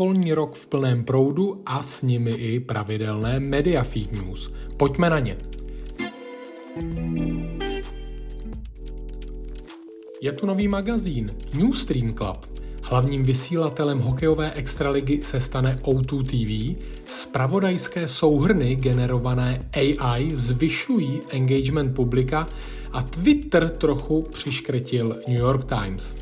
školní rok v plném proudu a s nimi i pravidelné Media Feed News. Pojďme na ně. Je tu nový magazín New Stream Club. Hlavním vysílatelem hokejové extraligy se stane O2 TV. Spravodajské souhrny generované AI zvyšují engagement publika a Twitter trochu přiškrtil New York Times.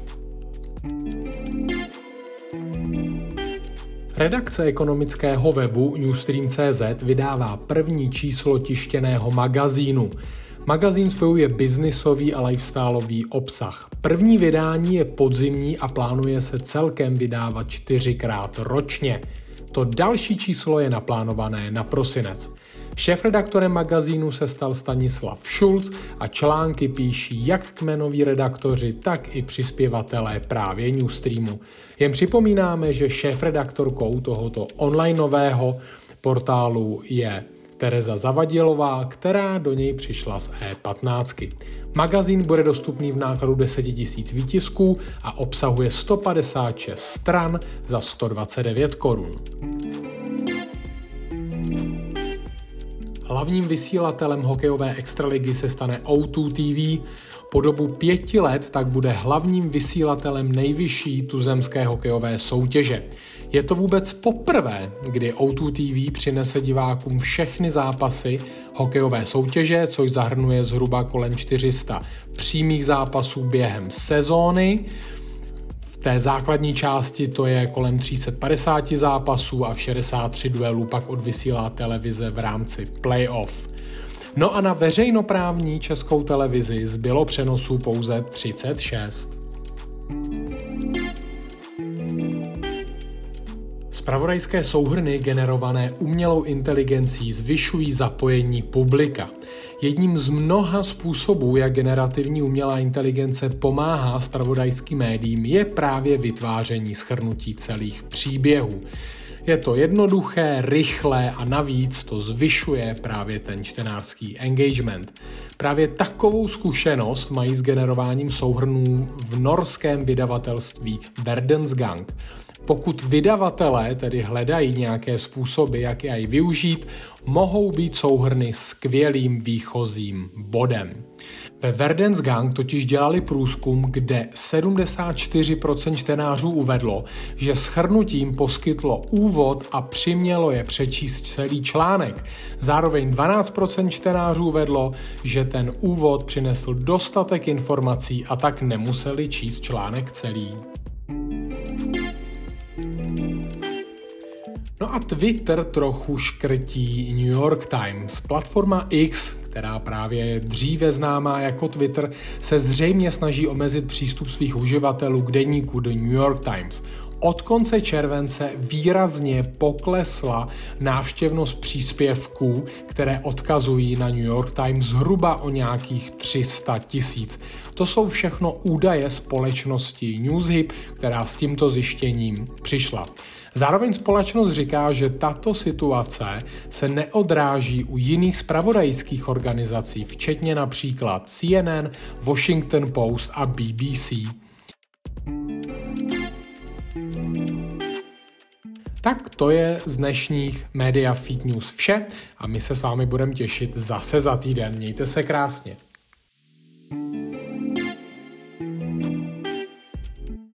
Redakce ekonomického webu Newstream.cz vydává první číslo tištěného magazínu. Magazín spojuje biznisový a lifestyleový obsah. První vydání je podzimní a plánuje se celkem vydávat čtyřikrát ročně. To další číslo je naplánované na prosinec. Šéf-redaktorem magazínu se stal Stanislav Schulz a články píší jak kmenoví redaktoři, tak i přispěvatelé právě Newstreamu. Jen připomínáme, že šéf-redaktorkou tohoto online nového portálu je Tereza Zavadilová, která do něj přišla z E15. Magazín bude dostupný v nákladu 10 000 výtisků a obsahuje 156 stran za 129 korun. Hlavním vysílatelem hokejové extraligy se stane O2 TV. Po dobu pěti let tak bude hlavním vysílatelem nejvyšší tuzemské hokejové soutěže. Je to vůbec poprvé, kdy O2 TV přinese divákům všechny zápasy hokejové soutěže, což zahrnuje zhruba kolem 400 přímých zápasů během sezóny. Té základní části to je kolem 350 zápasů a v 63 duelů pak odvysílá televize v rámci playoff. No a na veřejnoprávní českou televizi zbylo přenosů pouze 36. Spravodajské souhrny generované umělou inteligencí zvyšují zapojení publika. Jedním z mnoha způsobů, jak generativní umělá inteligence pomáhá spravodajským médiím, je právě vytváření schrnutí celých příběhů. Je to jednoduché, rychlé a navíc to zvyšuje právě ten čtenářský engagement. Právě takovou zkušenost mají s generováním souhrnů v norském vydavatelství Verdensgang. Pokud vydavatelé tedy hledají nějaké způsoby, jak je využít, mohou být souhrny skvělým výchozím bodem. Ve Verdens Gang totiž dělali průzkum, kde 74% čtenářů uvedlo, že schrnutím poskytlo úvod a přimělo je přečíst celý článek. Zároveň 12% čtenářů uvedlo, že ten úvod přinesl dostatek informací a tak nemuseli číst článek celý. A Twitter trochu škrtí New York Times. Platforma X, která právě je dříve známá jako Twitter, se zřejmě snaží omezit přístup svých uživatelů k deníku The New York Times. Od konce července výrazně poklesla návštěvnost příspěvků, které odkazují na New York Times zhruba o nějakých 300 tisíc. To jsou všechno údaje společnosti Newship, která s tímto zjištěním přišla. Zároveň společnost říká, že tato situace se neodráží u jiných spravodajských organizací, včetně například CNN, Washington Post a BBC. Tak to je z dnešních Media Feed News vše a my se s vámi budeme těšit zase za týden. Mějte se krásně.